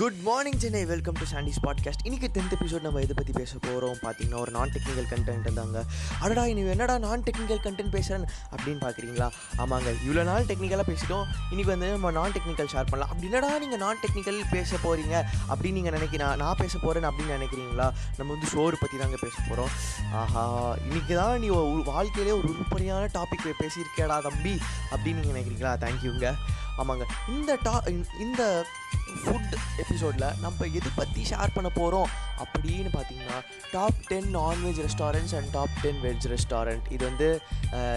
Good morning Chennai welcome to Sandy's podcast இன்னைக்கு tenth episode நம்ம இதை பற்றி பேச போகிறோம் பார்த்தீங்கன்னா ஒரு நான் டெக்னிக்கல் கண்டென்ட் இருந்தாங்க அடடா நீ என்னடா நான் டெக்னிக்கல் கண்டென்ட் பேசுகிறேன் அப்படின்னு பார்க்குறீங்களா ஆமாங்க. இவ்வளோ நாள் டெக்னிக்கலாக பேசிட்டோம். இன்னைக்கு வந்து நம்ம நான் டெக்னிக்கல் ஷேர் பண்ணலாம். அப்படி என்னடா நீங்கள் நான் டெக்னிக்கல் பேச போகிறீங்க அப்படின்னு நீங்கள் நினைக்கிறா நான் பேச போகிறேன் அப்படின்னு நினைக்கிறீங்களா? நம்ம வந்து சோறு பற்றி தாங்க பேச போகிறோம் ஆஹா இன்றைக்கி தான் நீ வாழ்க்கையிலே ஒரு உருப்படியான டாபிக் பேசியிருக்கேடா தம்பி அப்படின்னு நீங்கள் நினைக்கிறீங்களா? தேங்க்யூங்க ஆமாங்க. இந்த டா இந்த ஃபுட் எபிசோடில் நம்ம எது பற்றி ஷேர் பண்ண போகிறோம் அப்படின்னு பார்த்தீங்கன்னா top ten non veg restaurants and top ten veg restaurant இது வந்து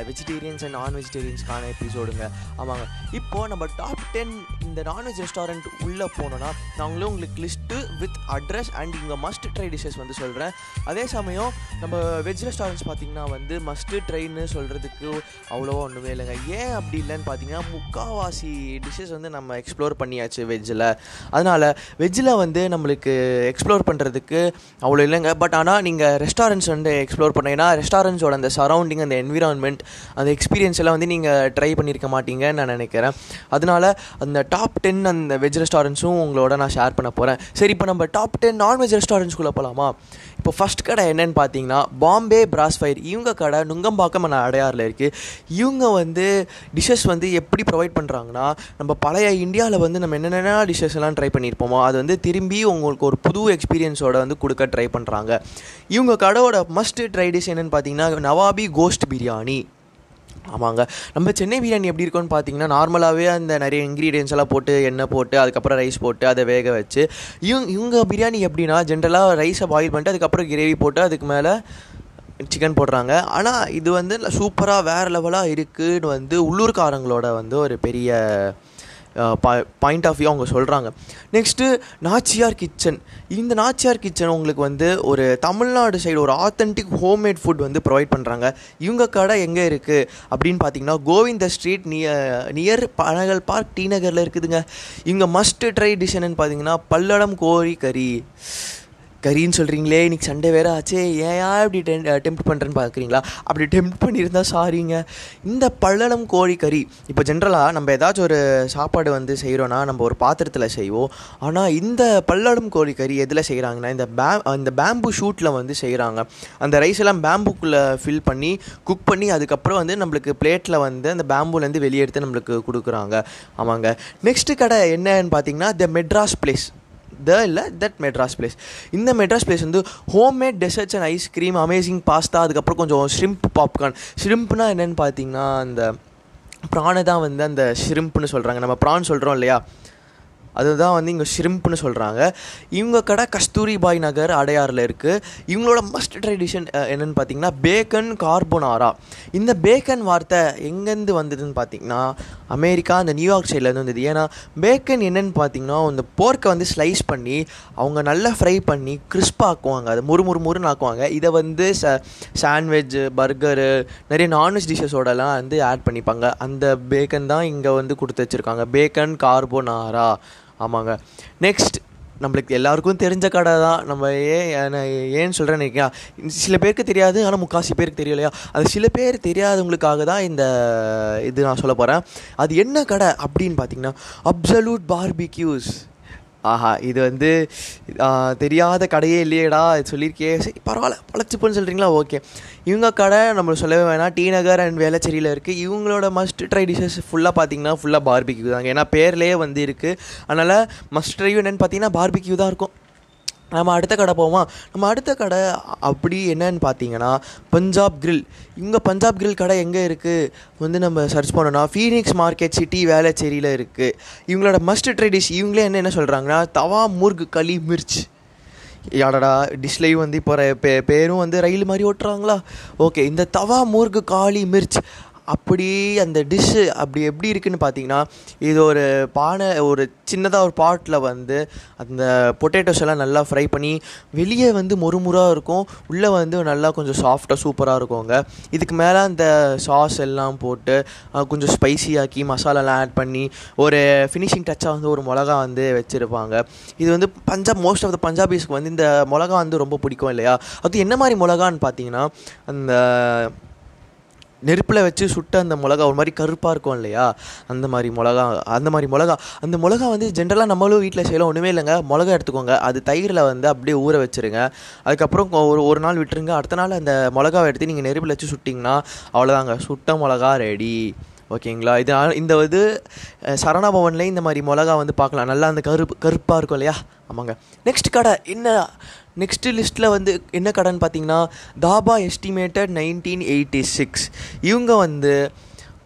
வெஜிடேரியன்ஸ் அண்ட் நான் வெஜிடேரியன்ஸ்க்கான எபிசோடுங்க ஆமாங்க. இப்போது நம்ம டாப் டென் இந்த நான்வெஜ் ரெஸ்டாரண்ட் உள்ளே போனோன்னா நாங்களும் உங்களுக்கு லிஸ்ட்டு வித் அட்ரஸ் அண்ட் இங்கே மஸ்ட் ட்ரை டிஷ்ஷஸ் வந்து சொல்கிறேன் அதே சமயம் நம்ம வெஜ் ரெஸ்டாரண்ட்ஸ் பார்த்திங்கன்னா வந்து மஸ்ட்டு ட்ரைன்னு சொல்கிறதுக்கு அவ்வளோவா ஒன்றுமே இல்லைங்க. ஏன் அப்படி இல்லைன்னு பார்த்தீங்கன்னா முக்காவாசி டிஷ்ஷஸ் வந்து நம்ம எக்ஸ்ப்ளோர் பண்ணியாச்சு வெஜ்ஜில் அதனால் வெஜ்ஜில் வந்து நம்மளுக்கு எக்ஸ்ப்ளோர் பண்ணுறதுக்கு அவ்வளோ இல்லைங்க. பட் ஆனால் நீங்கள் ரெஸ்டாரண்ட்ஸ் வந்து எக்ஸ்ப்ளோர் பண்ணீங்கன்னா ரெஸ்டாரண்ட்ஸோட அந்த சரௌண்டிங் அந்த என்விரான்மெண்ட் அந்த எக்ஸ்பீரியன்ஸ் எல்லாம் வந்து நீங்கள் ட்ரை பண்ணியிருக்க மாட்டீங்கன்னு நான் நினைக்கிறேன். அதனால் அந்த டாப் டென் அந்த வெஜ் ரெஸ்டாரண்ட்ஸும் உங்களோட நான் ஷேர் பண்ண போகிறேன் சரி இப்போ நம்ம டாப் டென் நான்வெஜ் ரெஸ்டாரண்ட்ஸ்குள்ளே போகலாமா இப்போ ஃபஸ்ட் கடை என்னன்னு பார்த்தீங்கன்னா பாம்பே பிராஸ் ஃபயர் இவங்க கடை நுங்கம்பாக்கம் நான் அடையாறில் இருக்குது இவங்க வந்து டிஷ்ஷஸ் வந்து எப்படி ப்ரொவைட் பண்ணுறாங்கன்னா நம்ம பழைய இந்தியாவில் வந்து நம்ம என்னென்ன டிஷ்ஷஸ் எல்லாம் ட்ரை பண்ணியிருப்போமோ அது வந்து திரும்பி உங்களுக்கு ஒரு புது எக்ஸ்பீரியன்ஸோட வந்து கொடுக்க ட்ரை பண்ணுறாங்க இவங்க கடையோட மஸ்ட் ட்ரை டிஷ் என்னென்னு பார்த்தீங்கன்னா நவாபி கோஸ்ட் பிரியாணி ஆமாங்க. நம்ம சென்னை பிரியாணி எப்படி இருக்கும்னு பார்த்தீங்கன்னா நார்மலாகவே அந்த நிறைய இன்க்ரீடியன்ஸ் எல்லாம் போட்டு எண்ணெய் போட்டு அதுக்கப்புறம் ரைஸ் போட்டு அதை வேக வச்சு இவங்க இவங்க பிரியாணி எப்படின்னா ஜென்ரலாக ரைஸை பாயில் பண்ணிட்டு அதுக்கப்புறம் கிரேவி போட்டு அதுக்கு மேலே சிக்கன் போடுறாங்க. ஆனால் இது வந்து சூப்பராக வேறு லெவலாக இருக்குதுன்னு வந்து உள்ளூர்காரங்களோட வந்து ஒரு பெரிய பாயிண்ட் ஆஃப் வியூ அவங்க சொல்கிறாங்க நெக்ஸ்ட்டு நாச்சியார் கிச்சன் இந்த நாச்சியார் கிச்சன் உங்களுக்கு வந்து ஒரு தமிழ்நாடு சைடு ஒரு ஆத்தென்டிக் ஹோம்மேட் ஃபுட் வந்து ப்ரொவைட் பண்ணுறாங்க இவங்க கடை எங்கே இருக்குது அப்படின்னு பார்த்தீங்கன்னா Govinda street near near Panagal park T நகரில் இருக்குதுங்க. இங்கே மஸ்ட் ட்ரை டிஷ் என்னன்னு பார்த்தீங்கன்னா பல்லடம் கோரி கறி. கறின்னு சொல்கிறீங்களே இன்றைக்கி சண்டே வேறு ஆச்சே ஏன் இப்படி டென் டெம்ப்ட் பண்ணுறேன்னு பார்க்குறீங்களா அப்படி டெம்ப்ட் பண்ணியிருந்தா சாரிங்க. இந்த பள்ளளம் கோழி கறி இப்போ ஜென்ரலாக நம்ம ஏதாச்சும் ஒரு சாப்பாடு வந்து செய்கிறோன்னா நம்ம ஒரு பாத்திரத்தில் செய்வோம். ஆனால் இந்த பள்ளளம் கோழி கறி எதில் செய்கிறாங்கன்னா இந்த பே இந்த பேம்பு ஷூட்டில் வந்து செய்கிறாங்க அந்த ரைஸ் எல்லாம் பேம்புக்குள்ளே ஃபில் பண்ணி குக் பண்ணி அதுக்கப்புறம் வந்து நம்மளுக்கு பிளேட்டில் வந்து அந்த பேம்புலேருந்து வெளியே எடுத்து நம்மளுக்கு கொடுக்குறாங்க. ஆமாங்க. நெக்ஸ்ட்டு கடை என்னன்னு பார்த்தீங்கன்னா த மெட்ராஸ் பிளேஸ் த இல்லை தட் மெட்ராஸ் பிளேஸ் இந்த மெட்ராஸ் பிளேஸ் வந்து homemade desserts and ice cream amazing pasta அதுக்கப்புறம் கொஞ்சம் ஷ்ரிம்ப் பாப்கார்ன் ஷ்ரிம்ப்னா என்னென்னு பார்த்தீங்கன்னா அந்த ப்ரானை தான் வந்து அந்த ஷ்ரிம்ப்னு சொல்கிறாங்க நம்ம ப்ரான் சொல்கிறோம் இல்லையா? அதுதான் வந்து இங்கே ஷ்ரிம்ப்னு சொல்கிறாங்க இவங்க கடை கஸ்தூரி பாய் நகர் அடையாறில் இருக்குது இவங்களோட மஸ்ட் ட்ரெடிஷன் என்னென்னு பார்த்தீங்கன்னா பேக்கன் கார்போனாரா இந்த பேக்கன் வார்த்தை எங்கேருந்து வந்ததுன்னு பார்த்தீங்கன்னா அமெரிக்கா அந்த நியூயார்க் சைட்லேருந்து வந்தது. ஏன்னா பேக்கன் என்னென்னு பார்த்தீங்கன்னா இந்த போர்க்கை வந்து ஸ்லைஸ் பண்ணி அவங்க நல்லா ஃப்ரை பண்ணி கிறிஸ்பாக்குவாங்க அதை முறு முறு முறுன்னு ஆக்குவாங்க. இதை வந்து ச சாண்ட்விட்ஜ் பர்கரு நிறைய நான்வெஜ் டிஷ்ஷஸோடலாம் வந்து ஆட் பண்ணிப்பாங்க. அந்த பேக்கன் தான் இங்கே வந்து கொடுத்து வச்சுருக்காங்க. பேக்கன் கார்போனாரா ஆமாங்க. நெக்ஸ்ட் நம்மளுக்கு எல்லாருக்கும் தெரிஞ்ச கடை தான். நம்ம ஏன் ஏன்னு சொல்கிறேன்னு நினைக்கிறேன். சில பேருக்கு தெரியாது ஆனால் முக்காசி பேருக்கு தெரியலையா? அது சில பேர் தெரியாதவங்களுக்காக தான் இந்த இது நான் சொல்ல போகிறேன் அது என்ன கடை அப்படின்னு பார்த்தீங்கன்னா அப்சல்யூட் பார்பிக்யூஸ் ஆஹா இது வந்து தெரியாத கடையே இல்லையேடா சொல்லியிருக்கே. சரி பரவாயில்ல பழச்சிப்புன்னு சொல்கிறீங்களா ஓகே. இவங்க கடை நம்ம சொல்லவே வேணாம் டி நகர் அண்ட் வேளச்சேரியில் இருக்குது இவங்களோட மஸ்ட் ட்ரை டிஷ்ஷஸ் ஃபுல்லாக பார்த்தீங்கன்னா ஃபுல்லாக பார்பிக்யூ தாங்க. ஏன்னா பேர்லேயே வந்து இருக்குது அதனால் மஸ்ட் ட்ரைவ் என்னென்னு பார்த்தீங்கன்னா பார்பிக்யூ தான் இருக்கும். நம்ம அடுத்த கடை போவோம்? நம்ம அடுத்த கடை அப்படி என்னன்னு பார்த்தீங்கன்னா பஞ்சாப் கிரில். இவங்க பஞ்சாப் கிரில் கடை எங்கே இருக்குது வந்து நம்ம சர்ச் பண்ணோன்னா ஃபீனிக்ஸ் மார்க்கெட் சிட்டி வேளச்சேரியில் இருக்குது இவங்களோட மஸ்ட் ட்ரை டிஷ் இவங்களே என்ன என்ன சொல்கிறாங்கன்னா தவா முர்க் களி மிர்ச். யாடடா டிஷ்லையும் வந்து இப்போ பே பேரும் வந்து ரயில் மாதிரி ஓட்டுறாங்களா? ஓகே இந்த தவா மூர்கு காளி மிர்ச். அப்படி அந்த டிஷ்ஷு அப்படி எப்படி இருக்குன்னு பார்த்தீங்கன்னா இது ஒரு பானை ஒரு சின்னதாக ஒரு பாட்டில் வந்து அந்த பொட்டேட்டோஸ் எல்லாம் நல்லா ஃப்ரை பண்ணி வெளியே வந்து மொறுமுறாக இருக்கும். உள்ளே வந்து நல்லா கொஞ்சம் சாஃப்டாக சூப்பராக இருக்குங்க இதுக்கு மேலே அந்த சாஸ் எல்லாம் போட்டு கொஞ்சம் ஸ்பைசியாக்கி மசாலாலாம் ஆட் பண்ணி ஒரு ஃபினிஷிங் டச்சாக வந்து ஒரு மிளகா வந்து வச்சுருப்பாங்க. இது வந்து பஞ்சாப் மோஸ்ட் ஆஃப் த பஞ்சாபிஸ்க்கு வந்து இந்த மிளகா வந்து ரொம்ப பிடிக்கும் இல்லையா? அது என்ன மாதிரி மிளகான்னு பார்த்தீங்கன்னா அந்த நெருப்பில் வச்சு சுட்ட அந்த மிளகா ஒரு மாதிரி கருப்பாக இருக்கும் இல்லையா? அந்த மாதிரி மிளகா அந்த மாதிரி மிளகா. அந்த மிளகா வந்து ஜென்ரலாக நம்மளும் வீட்டில் செய்யலாம் ஒன்றுமே இல்லைங்க. மிளகா எடுத்துக்கோங்க. அது தயிரில் வந்து அப்படியே ஊற வச்சுருங்க. அதுக்கப்புறம் ஒரு ஒரு நாள் விட்டுருங்க. அடுத்த நாள் அந்த மிளகாவை எடுத்து நீங்கள் நெருப்பில் வச்சு சுட்டிங்கன்னா அவ்வளோதாங்க. சுட்ட மிளகா ரெடி ஓகேங்களா? இது இந்த இது சரணா பவன்லேயும் இந்த மாதிரி மிளகா வந்து பார்க்கலாம். நல்லா அந்த கருப்பு கருப்பாக இருக்கும் இல்லையா? ஆமாங்க. நெக்ஸ்ட் கடை என்ன நெக்ஸ்ட்டு லிஸ்ட்டில் வந்து என்ன கடைன்னு பார்த்தீங்கன்னா Dhaba estimated nineteen eighty six இவங்க வந்து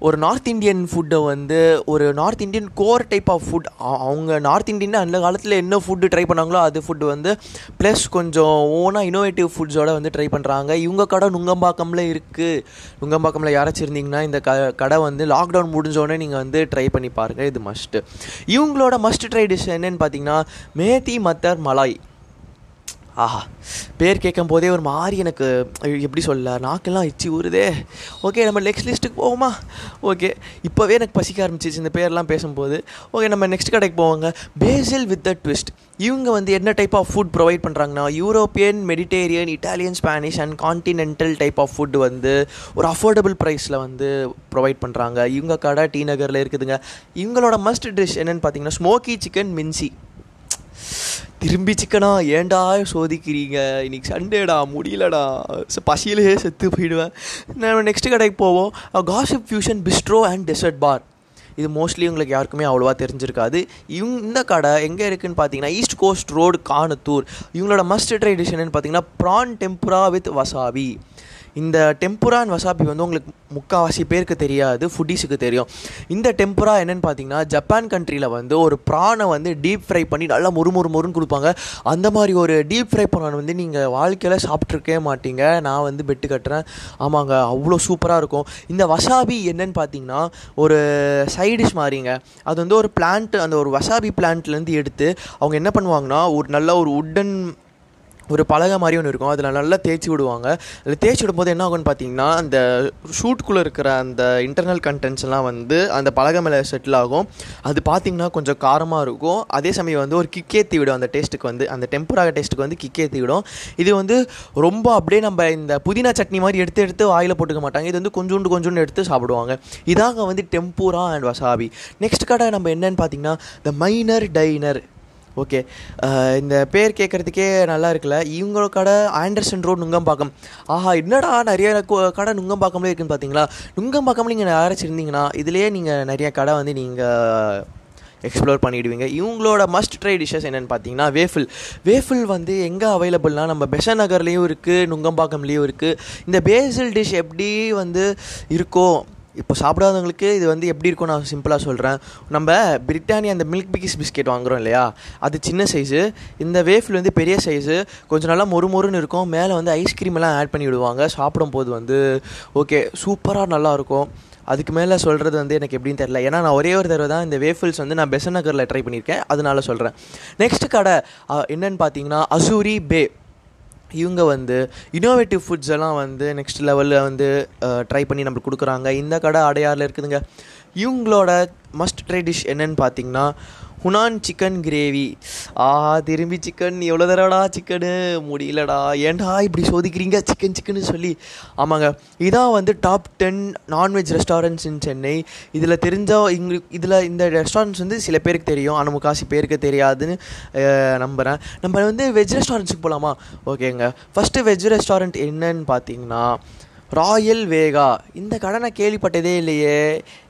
ஒரு நார்த் இந்தியன் ஃபுட்டை வந்து ஒரு north Indian core type of food அவங்க நார்த் இந்தியன் அந்த காலத்தில் என்ன ஃபுட்டு ட்ரை பண்ணாங்களோ அது ஃபுட்டு வந்து ப்ளஸ் கொஞ்சம் ஓனாக இனோவேட்டிவ் ஃபுட்ஸோடு வந்து ட்ரை பண்ணுறாங்க இவங்க கடை நுங்கம்பாக்கமில் இருக்குது நுங்கம்பாக்கமில் யாராச்சும் இருந்தீங்கன்னா இந்த க கடை வந்து லாக்டவுன் முடிஞ்சோடனே நீங்கள் வந்து ட்ரை பண்ணி பாருங்கள் இது மஸ்ட்டு இவங்களோட மஸ்ட் ட்ரை டிஷ் என்னென்னு பார்த்தீங்கன்னா மேத்தி மத்தர் மலாய். ஆஹா பேர் கேட்கும் போதே ஒரு மாதிரி எனக்கு எப்படி சொல்ல நாக்கெல்லாம் இச்சி ஊறுதே ஓகே நம்ம நெக்ஸ்ட் லிஸ்ட்டுக்கு போவோமா? ஓகே இப்போவே எனக்கு பசிக்க ஆரம்பிச்சிச்சு இந்த பேர்லாம் பேசும்போது. ஓகே நம்ம நெக்ஸ்ட் கடைக்கு போவாங்க. பேசில் வித் த ட்விஸ்ட் இவங்க வந்து என்ன டைப் ஆஃப் ஃபுட் ப்ரொவைட் பண்ணுறாங்கன்னா European Mediterranean Italian Spanish and continental type of food வந்து ஒரு அஃபோர்டபுள் ப்ரைஸில் வந்து ப்ரொவைட் பண்ணுறாங்க இவங்க கடை டி நகரில் இருக்குதுங்க. இவங்களோட மஸ்ட் டிஷ் என்னென்னு பார்த்தீங்கன்னா ஸ்மோக்கி சிக்கன் மின்சி திரும்பி சிக்கனா ஏன்டா சோதிக்கிறீங்க? இன்னைக்கு சண்டேடா முடியலடா. பசியிலேயே செத்து போயிடுவேன். நம்ம நெக்ஸ்ட் கடைக்கு போவோம். Gossip fusion bistro and dessert bar இது மோஸ்ட்லி உங்களுக்கு யாருக்குமே அவ்வளோவா தெரிஞ்சிருக்காது. இவங்க இந்த கடை எங்கே இருக்குதுன்னு பார்த்தீங்கன்னா ஈஸ்ட் கோஸ்ட் ரோடு காணத்தூர் இவங்களோட மஸ்ட் ட்ரெடிஷன் பார்த்தீங்கன்னா ப்ரான் டெம்புரா வித் வசாபி இந்த டெம்புரா அண்ட் வசாபி வந்து உங்களுக்கு முக்கால்வாசி பேருக்கு தெரியாது ஃபுட்டீஸுக்கு தெரியும். இந்த டெம்புரா என்னென்னு பார்த்தீங்கன்னா ஜப்பான் கண்ட்ரியில் வந்து ஒரு ப்ரானை வந்து டீப் ஃப்ரை பண்ணி நல்லா முறு முறுன்னு கொடுப்பாங்க. அந்த மாதிரி ஒரு டீப் ஃப்ரை ப்ரான் வந்து நீங்கள் வாழ்க்கையில் சாப்பிட்ருக்கவே மாட்டீங்க. நான் வந்து பெட்டு கட்டுறேன். ஆமாங்க அவ்வளோ சூப்பராக இருக்கும். இந்த வசாபி என்னென்னு பார்த்தீங்கன்னா ஒரு சைடிஷ் மாதிரிங்க. அது வந்து ஒரு பிளான்ட் அந்த ஒரு வசாபி பிளான்ட்லேருந்து எடுத்து அவங்க என்ன பண்ணுவாங்கன்னா ஒரு நல்ல ஒரு உட்டன் ஒரு பலகை மாதிரி ஒன்று இருக்கும். அதில் நல்லா தேய்ச்சி விடுவாங்க. அதில் தேய்ச்சி விடும்போது என்ன ஆகும்னு பார்த்தீங்கன்னா அந்த ஷூட்குள்ளே இருக்கிற அந்த இன்டர்னல் கண்டென்ட்ஸ் எல்லாம் வந்து அந்த பலகை மேலே செட்டில் ஆகும். அது பார்த்திங்கன்னா கொஞ்சம் காரமாக இருக்கும். அதே சமயம் வந்து ஒரு கிக்கேத்தி விடும். அந்த டேஸ்ட்டுக்கு வந்து அந்த டெம்பராக டேஸ்ட்டுக்கு வந்து கிக்கேத்தி விடும். இது வந்து ரொம்ப அப்படியே நம்ம இந்த புதினா சட்னி மாதிரி எடுத்து எடுத்து வாயில் போட்டுக்க மாட்டாங்க. இது வந்து கொஞ்சோண்டு கொஞ்சோண்டு எடுத்து சாப்பிடுவாங்க. இதாங்க வந்து டெம்பூரா அண்ட் வசாபி நெக்ஸ்ட் கடை நம்ம என்னன்னு பார்த்தீங்கன்னா த மைனர் டைனர் ஓகே இந்த பேர் கேட்குறதுக்கே நல்லா இருக்குல்ல? இவங்களோட கடை ஆண்டர்சன் ரோட் நுங்கம்பாக்கம். ஆஹா என்னடா நிறைய கடை நுங்கம்பாக்கம்லேயே இருக்குன்னு பார்த்தீங்களா நுங்கம்பாக்கம் நீங்கள் யாராச்சும் இருந்தீங்கன்னா இதுலேயே நீங்கள் நிறைய கடை வந்து நீங்கள் எக்ஸ்ப்ளோர் பண்ணிவிடுவீங்க இவங்களோட மஸ்ட் ட்ரை டிஷ்ஷஸ் என்னென்னு பார்த்தீங்கன்னா வேஃபில் வேஃபில் வந்து எங்கே அவைலபிள்னால் நம்ம பெச நகர்லேயும் இருக்குது நுங்கம்பாக்கம்லேயும் இருக்குது இந்த பேசில் டிஷ் எப்படி வந்து இருக்கோ இப்போ சாப்பிடாதவங்களுக்கு இது வந்து எப்படி இருக்கும் நான் சிம்பிளாக சொல்கிறேன் நம்ம பிரிட்டானியா அந்த மில்க் பிக்கிஸ் பிஸ்கெட் வாங்குகிறோம் இல்லையா? அது சின்ன சைஸு இந்த வேஃபில் வந்து பெரிய சைஸு கொஞ்சம் நல்லா மொறு மொறுன்னு இருக்கும். மேலே வந்து ஐஸ்கிரீம் எல்லாம் ஆட் பண்ணி விடுவாங்க. சாப்பிடும்போது வந்து ஓகே சூப்பராக நல்லாயிருக்கும் அதுக்கு மேலே சொல்கிறது வந்து எனக்கு எப்படின்னு தெரில ஏன்னா நான் ஒரே ஒரு தடவை தான் இந்த வேஃபில்ஸ் வந்து நான் பெசன் நகரில் ட்ரை பண்ணியிருக்கேன். அதனால சொல்கிறேன் நெக்ஸ்ட் கடை என்னென்னு பார்த்தீங்கன்னா அசூரி பே இவங்க வந்து இனோவேட்டிவ் ஃபுட்ஸ் எல்லாம் வந்து நெக்ஸ்ட் லெவலில் வந்து ட்ரை பண்ணி நம்மளுக்கு கொடுக்குறாங்க. இந்த கடை அடையாறில் இருக்குதுங்க. இவங்களோட மஸ்ட் ட்ரை டிஷ் என்னன்னு பார்த்தீங்கன்னா ஹுனான் சிக்கன் கிரேவி ஆ திரும்பி சிக்கன் எவ்வளோ தடவைடா சிக்கனு முடியலடா. ஏன்டா இப்படி சோதிக்கிறீங்க? சிக்கன் சிக்கன் சொல்லி. ஆமாங்க. இதான் வந்து top ten non veg restaurants in Chennai. இதில் தெரிஞ்ச எங்களுக்கு இதில் இந்த ரெஸ்டாரண்ட்ஸ் வந்து சில பேருக்கு தெரியும். ஆனால் முக்காசி பேருக்கு தெரியாதுன்னு நம்புகிறேன் நம்ம வந்து வெஜ் ரெஸ்டாரண்ட்ஸுக்கு போகலாமா ஓகேங்க ஃபஸ்ட்டு வெஜ் ரெஸ்டாரண்ட் என்னன்னு பார்த்தீங்கன்னா ராயல் வேகா. இந்த கடை நான் கேள்விப்பட்டதே இல்லையே.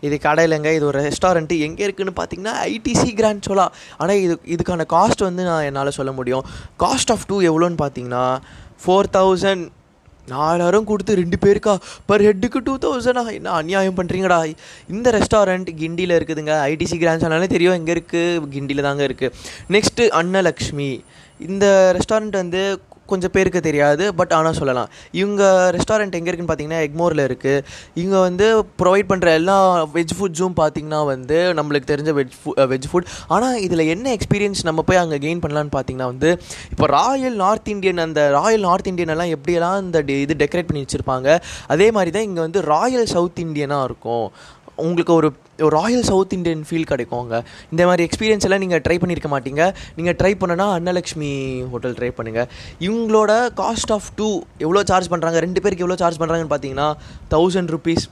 இது கடை இல்லைங்க இது ஒரு ரெஸ்டாரண்ட்டு எங்கே இருக்குதுன்னு பார்த்தீங்கன்னா ஐடிசி கிராண்ட் சோலா ஆனால் இது இதுக்கான காஸ்ட் வந்து நான் என்னால் சொல்ல முடியும். காஸ்ட் ஆஃப் டூ எவ்வளோன்னு பார்த்தீங்கன்னா ஃபோர் தௌசண்ட் நாலாயிரம் கொடுத்து ரெண்டு பேருக்கா? பர் ஹெட்டுக்கு டூ தௌசண்டா என்ன அநியாயம் பண்ணுறீங்கடா இந்த ரெஸ்டாரண்ட் கிண்டியில் இருக்குதுங்க. ஐடிசி கிராண்ட் சொன்னாலே தெரியும் எங்கே இருக்குது கிண்டியில் தாங்க இருக்குது நெக்ஸ்ட்டு அன்னலக்ஷ்மி. இந்த ரெஸ்டாரண்ட் வந்து கொஞ்சம் பேருக்கு தெரியாது பட் ஆனால் சொல்லலாம். இவங்க ரெஸ்டாரண்ட் எங்கே இருக்குன்னு பார்த்தீங்கன்னா எக்மோரில் இருக்குது இவங்க வந்து ப்ரொவைட் பண்ணுற எல்லா வெஜ் ஃபுட்ஸும் பார்த்தீங்கன்னா வந்து நம்மளுக்கு தெரிஞ்ச வெஜ் ஃபுட் வெஜ் ஃபுட் ஆனால் இதில் என்ன எக்ஸ்பீரியன்ஸ் நம்ம போய் அங்கே கெயின் பண்ணலான்னு பார்த்தீங்கன்னா வந்து இப்போ ராயல் நார்த் இந்தியன் அந்த ராயல் நார்த் இந்தியன் எல்லாம் எப்படியெல்லாம் இந்த இது டெக்கரேட் பண்ணி வச்சுருப்பாங்க அதே மாதிரி தான் இங்கே வந்து ராயல் சவுத் இந்தியனாக இருக்கும். உங்களுக்கு ஒரு ஒரு ராயல் சவுத் இந்தியன் ஃபீல் கிடைக்கும் அங்கே இந்த மாதிரி எக்ஸ்பீரியன்ஸ் எல்லாம் நீங்கள் ட்ரை பண்ணியிருக்க மாட்டீங்க. நீங்கள் ட்ரை பண்ணனா அன்னலக்ஷ்மி ஹோட்டல் ட்ரை பண்ணுங்கள் இவங்களோட காஸ்ட் ஆஃப் டூ எவ்வளோ சார்ஜ் பண்ணுறாங்க ரெண்டு பேருக்கு எவ்வளோ சார்ஜ் பண்ணுறாங்கன்னு பார்த்தீங்கன்னா தௌசண்ட் ருபீஸ்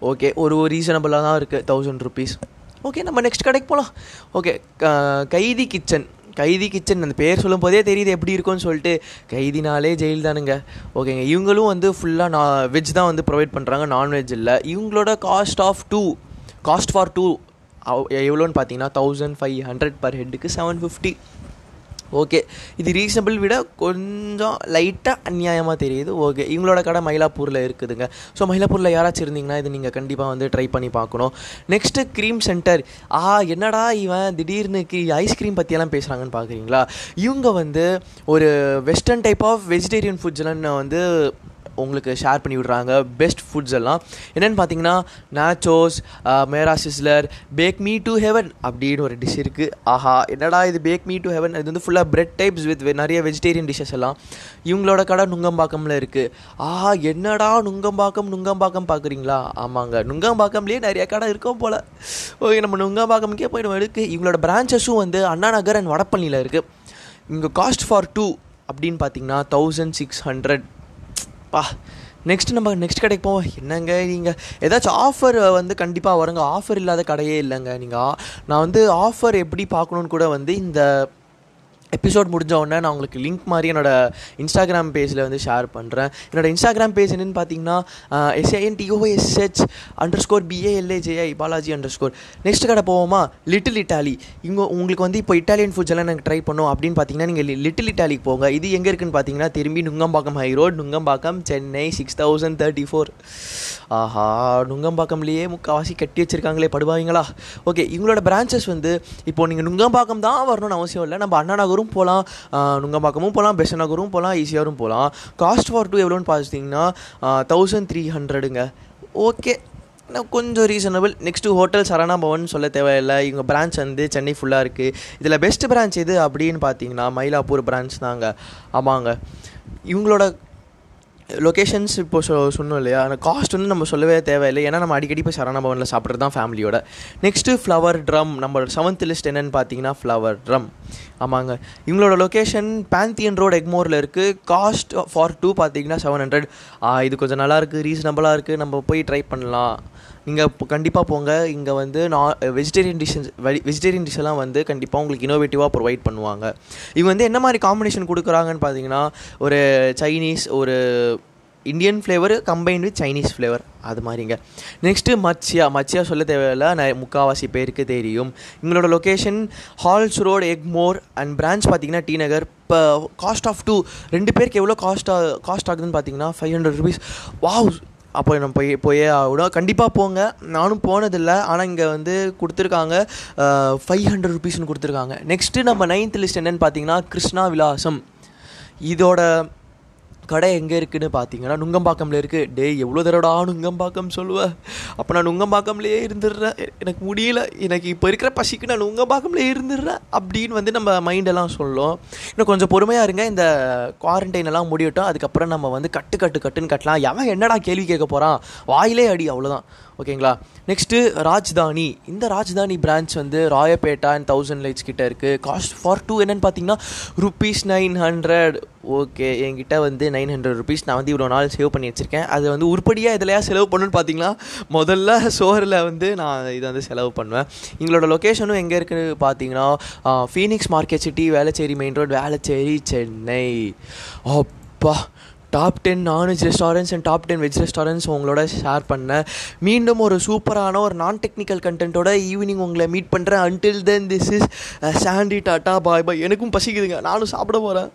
ஓகே ஒரு ரீசனபிளாக தான் இருக்குது தௌசண்ட் ருபீஸ் ஓகே நம்ம நெக்ஸ்ட் கடைக்கு போகலாம் okay Kaidi kitchen Kaidi kitchen அந்த பேர் சொல்லும் போதே தெரியுது எப்படி இருக்கும்னு சொல்லிட்டு. கைதினாலே ஜெயில் தானுங்க. ஓகேங்க. இவங்களும் வந்து ஃபுல்லாக நான் வெஜ் தான் வந்து ப்ரொவைட் பண்ணுறாங்க நான்வெஜ் இல்லை. இவங்களோட cost of two cost for two எவ்வளோன்னு பார்த்தீங்கன்னா தௌசண்ட் ஃபைவ் ஹண்ட்ரட் பர் ஹெட்டுக்கு செவன் ஃபிஃப்டி ஓகே இது ரீசனபிள் விட கொஞ்சம் லைட்டாக அநியாயமாக தெரியுது. ஓகே இவங்களோட கடை மயிலாப்பூரில் இருக்குதுங்க. ஸோ மயிலாப்பூரில் யாராச்சும் இருந்தீங்கன்னா இது நீங்கள் கண்டிப்பாக வந்து ட்ரை பண்ணி பார்க்கணும். நெக்ஸ்ட்டு க்ரீம் சென்டர் ஆ என்னடா இவன் திடீர்னு ஐஸ்கிரீம் பற்றியெல்லாம் பேசுகிறாங்கன்னு பார்க்குறீங்களா இவங்க வந்து ஒரு வெஸ்டர்ன் டைப் ஆஃப் வெஜிடேரியன் ஃபுட்ஸ்லாம் வந்து உங்களுக்கு ஷேர் பண்ணி விட்றாங்க. பெஸ்ட் ஃபுட்ஸ் எல்லாம். என்னென்னு பார்த்தீங்கன்னா nachos Mera sizzler pack me to heaven அப்படின்னு ஒரு டிஷ் இருக்குது ஆஹா என்னடா இது பேக் மீ டு ஹெவன் இது வந்து ஃபுல்லாக பிரெட் டைப்ஸ் வித் நிறைய வெஜிடேரியன் டிஷ்ஷஸ் எல்லாம். இவங்களோட கடை நுங்கம்பாக்கமில் இருக்குது ஆஹா என்னடா நுங்கம்பாக்கம் நுங்கம்பாக்கம் பார்க்குறீங்களா ஆமாங்க. நுங்கம்பாக்கம்லேயே நிறைய கடை இருக்கும் போல். ஓகே நம்ம நுங்கம்பாக்கம்க்கே போயிடும் இருக்குது இவங்களோட பிரான்ச்சஸும் வந்து அண்ணா நகர் அண்ட் வடப்பள்ளியில் இருக்குது இங்கே காஸ்ட் ஃபார் டூ அப்படின்னு பார்த்தீங்கன்னா தௌசண்ட் சிக்ஸ் ஹண்ட்ரட் பா நெக்ஸ்ட் நம்ம நெக்ஸ்ட் கடைக்கு போவோம். என்னங்க நீங்கள் ஏதாச்சும் ஆஃபர் வந்து கண்டிப்பாக வருங்க. ஆஃபர் இல்லாத கடையே இல்லைங்க நீங்கள் நான் வந்து ஆஃபர் எப்படி பார்க்கணுன்னு கூட வந்து இந்த எபிசோட் முடிஞ்ச உடனே நான் உங்களுக்கு லிங்க் மாதிரி என்னோடய இன்ஸ்டாகிராம் பேஜில் வந்து ஷேர் பண்ணுறேன் என்னோடய இன்ஸ்டாகிராம் பேஜ் என்னென்னு பார்த்தீங்கன்னா எஸ்ஐஎன்டிஓஎஸ்ஹெச் under score B A L A J I Balaji underscore next கடை போவோமா? லிட்டில் இட்டாலி இங்கே உங்களுக்கு வந்து இப்போ இட்டாலியன் ஃபுட்ஸ் எல்லாம் எனக்கு ட்ரை பண்ணோம் அப்படின்னு பார்த்தீங்கன்னா நீங்கள் லிட்டில் இட்டாலிக்கு போங்க. இது எங்கே இருக்குன்னு பார்த்தீங்கன்னா திரும்பி Nungambakkam high road Nungambakkam Chennai six thousand thirty four ஆஹா நுங்கம்பாக்கம்லேயே முக்கால்வாசி கட்டி வச்சுருக்காங்களே படுவாங்களா? ஓகே இவங்களோட பிரான்ச்சஸ் வந்து இப்போது நீங்கள் நுங்கம்பாக்கம் தான் வரணும்னு அவசியம் இல்லை. நம்ம அண்ணா நகரும் போகலாம் நுங்கம்பாக்கமும் போகலாம் பெசன் நகரும் போகலாம் ஈஸியாகவும் போகலாம் காஸ்ட் ஃபார் டூ எவ்வளோன்னு பார்த்தீங்கன்னா தௌசண்ட் த்ரீ ஹண்ட்ரடுங்க ஓகே நான் கொஞ்சம் reasonable next hotel Sarana Bhavan சொல்ல தேவையில்லை. இவங்க பிரான்ச் வந்து சென்னை ஃபுல்லாக இருக்குது இதில் பெஸ்ட் பிரான்ச் எது அப்படின்னு பார்த்தீங்கன்னா மயிலாப்பூர் பிரான்ச் தாங்க. ஆமாங்க. இவங்களோட லொக்கேஷன்ஸ் இப்போ சொ சொன்னோம் இல்லையா? அந்த காஸ்ட் வந்து நம்ம சொல்லவே தேவையில்லை. ஏன்னா நம்ம அடிக்கடி போய் சரணா பவனில் சாப்பிட்றது தான் ஃபேமிலியோட நெக்ஸ்ட்டு ஃப்ளவர் ட்ரம் நம்மளோட செவன்த் லிஸ்ட் என்னென்னு பார்த்தீங்கன்னா ஃப்ளவர் ட்ரம் ஆமாங்க. இவங்களோட லொக்கேஷன் பேந்தியன் ரோடு எக்மோரில் இருக்குது காஸ்ட் ஃபார் டூ பார்த்தீங்கன்னா செவன் ஹண்ட்ரட் இது கொஞ்சம் நல்லா இருக்குது ரீசனபிளாக இருக்குது நம்ம போய் ட்ரை பண்ணலாம். நீங்கள் இப்போ கண்டிப்பாக போங்க. இங்கே வந்து நான் வெஜிடேரியன் டிஷ்ஷஸ் வெஜிடேரியன் டிஷ்ஷெல்லாம் வந்து கண்டிப்பாக உங்களுக்கு இனோவேட்டிவாக ப்ரொவைட் பண்ணுவாங்க. இவங்க வந்து என்ன மாதிரி காம்பினேஷன் கொடுக்குறாங்கன்னு பார்த்தீங்கன்னா ஒரு சைனீஸ் ஒரு Indian flavour combine with Chinese flavour அது மாதிரிங்க. நெக்ஸ்ட்டு மச்சியா மச்சியா சொல்ல தேவையில்ல. நான் முக்கால்வாசி பேருக்கு தெரியும். எங்களோட location Halls road Egmore and branch பார்த்தீங்கன்னா டி நகர். இப்போ காஸ்ட் ஆஃப் டூ ரெண்டு பேருக்கு எவ்வளோ காஸ்ட் காஸ்ட் ஆகுதுன்னு பார்த்தீங்கன்னா ஃபைவ் ஹண்ட்ரட் ருபீஸ் வாவ் அப்போ நம்ம போய் போயே ஆகணும் கண்டிப்பாக போங்க. நானும் போனதில்லை. ஆனால் இங்கே வந்து கொடுத்துருக்காங்க ஃபைவ் ஹண்ட்ரட் ருபீஸ்னு கொடுத்துருக்காங்க. நெக்ஸ்ட்டு நம்ம நைன்த் லிஸ்ட் என்னென்னு பார்த்தீங்கன்னா கிருஷ்ணா விலாசம். இதோட கடை எங்கே இருக்குதுன்னு பார்த்தீங்கன்னா நுங்கம்பாக்கம்ல இருக்குது டே எவ்வளோ தடடா நுங்கம்பாக்கம் சொல்லுவேன் அப்போ நான் நுங்கம்பாக்கம்லேயே இருந்துடுறேன். எனக்கு முடியல. எனக்கு இப்போ இருக்கிற பசிக்கு நான் நுங்கம்பாக்கம்லேயே இருந்துடுறேன். அப்படின்னு வந்து நம்ம மைண்டெல்லாம் சொல்லும். இன்னும் கொஞ்சம் பொறுமையாக இருங்க. இந்த குவாரண்டைன் எல்லாம் முடியட்டும். அதுக்கப்புறம் நம்ம வந்து கட்டு கட்டு கட்டுன்னு கட்டலாம். எவன் என்னடா கேள்வி கேட்க போகிறான் வாயிலே அடி அவ்வளோதான் ஓகேங்களா? நெக்ஸ்ட்டு ராஜ்தானி. இந்த ராஜ்தானி பிரான்ச் வந்து ராயப்பேட்டா அண்ட் தௌசண்ட் லைட்ஸ் கிட்ட இருக்குது காஸ்ட் ஃபார் டூ என்னென்னு பார்த்தீங்கன்னா ருபீஸ் நைன் ஹண்ட்ரட் ஓகே என்கிட்ட வந்து நைன் ஹண்ட்ரட் ருபீஸ் நான் வந்து இவ்வளோ நாள் சேவ் பண்ணி வச்சுருக்கேன். அது வந்து உருப்படியாக இதிலையா செலவு பண்ணுன்னு பார்த்தீங்கன்னா முதல்ல சோறில் வந்து நான் இதை வந்து செலவு பண்ணுவேன். எங்களோட லொக்கேஷனும் எங்கே இருக்குன்னு பார்த்தீங்கன்னா Phoenix market city Velachery main road Velachery Chennai. அப்பா top ten non veg restaurants and top ten veg restaurants உங்களோட ஷேர் பண்ணேன். மீண்டும் ஒரு சூப்பரான ஒரு நான் டெக்னிக்கல் கண்டென்ட்டோட ஈவினிங் உங்களை மீட் பண்ணுறேன் until then this is Sandy tata bye bye எனக்கும் பசிக்குதுங்க. நானும் சாப்பிட போகிறேன்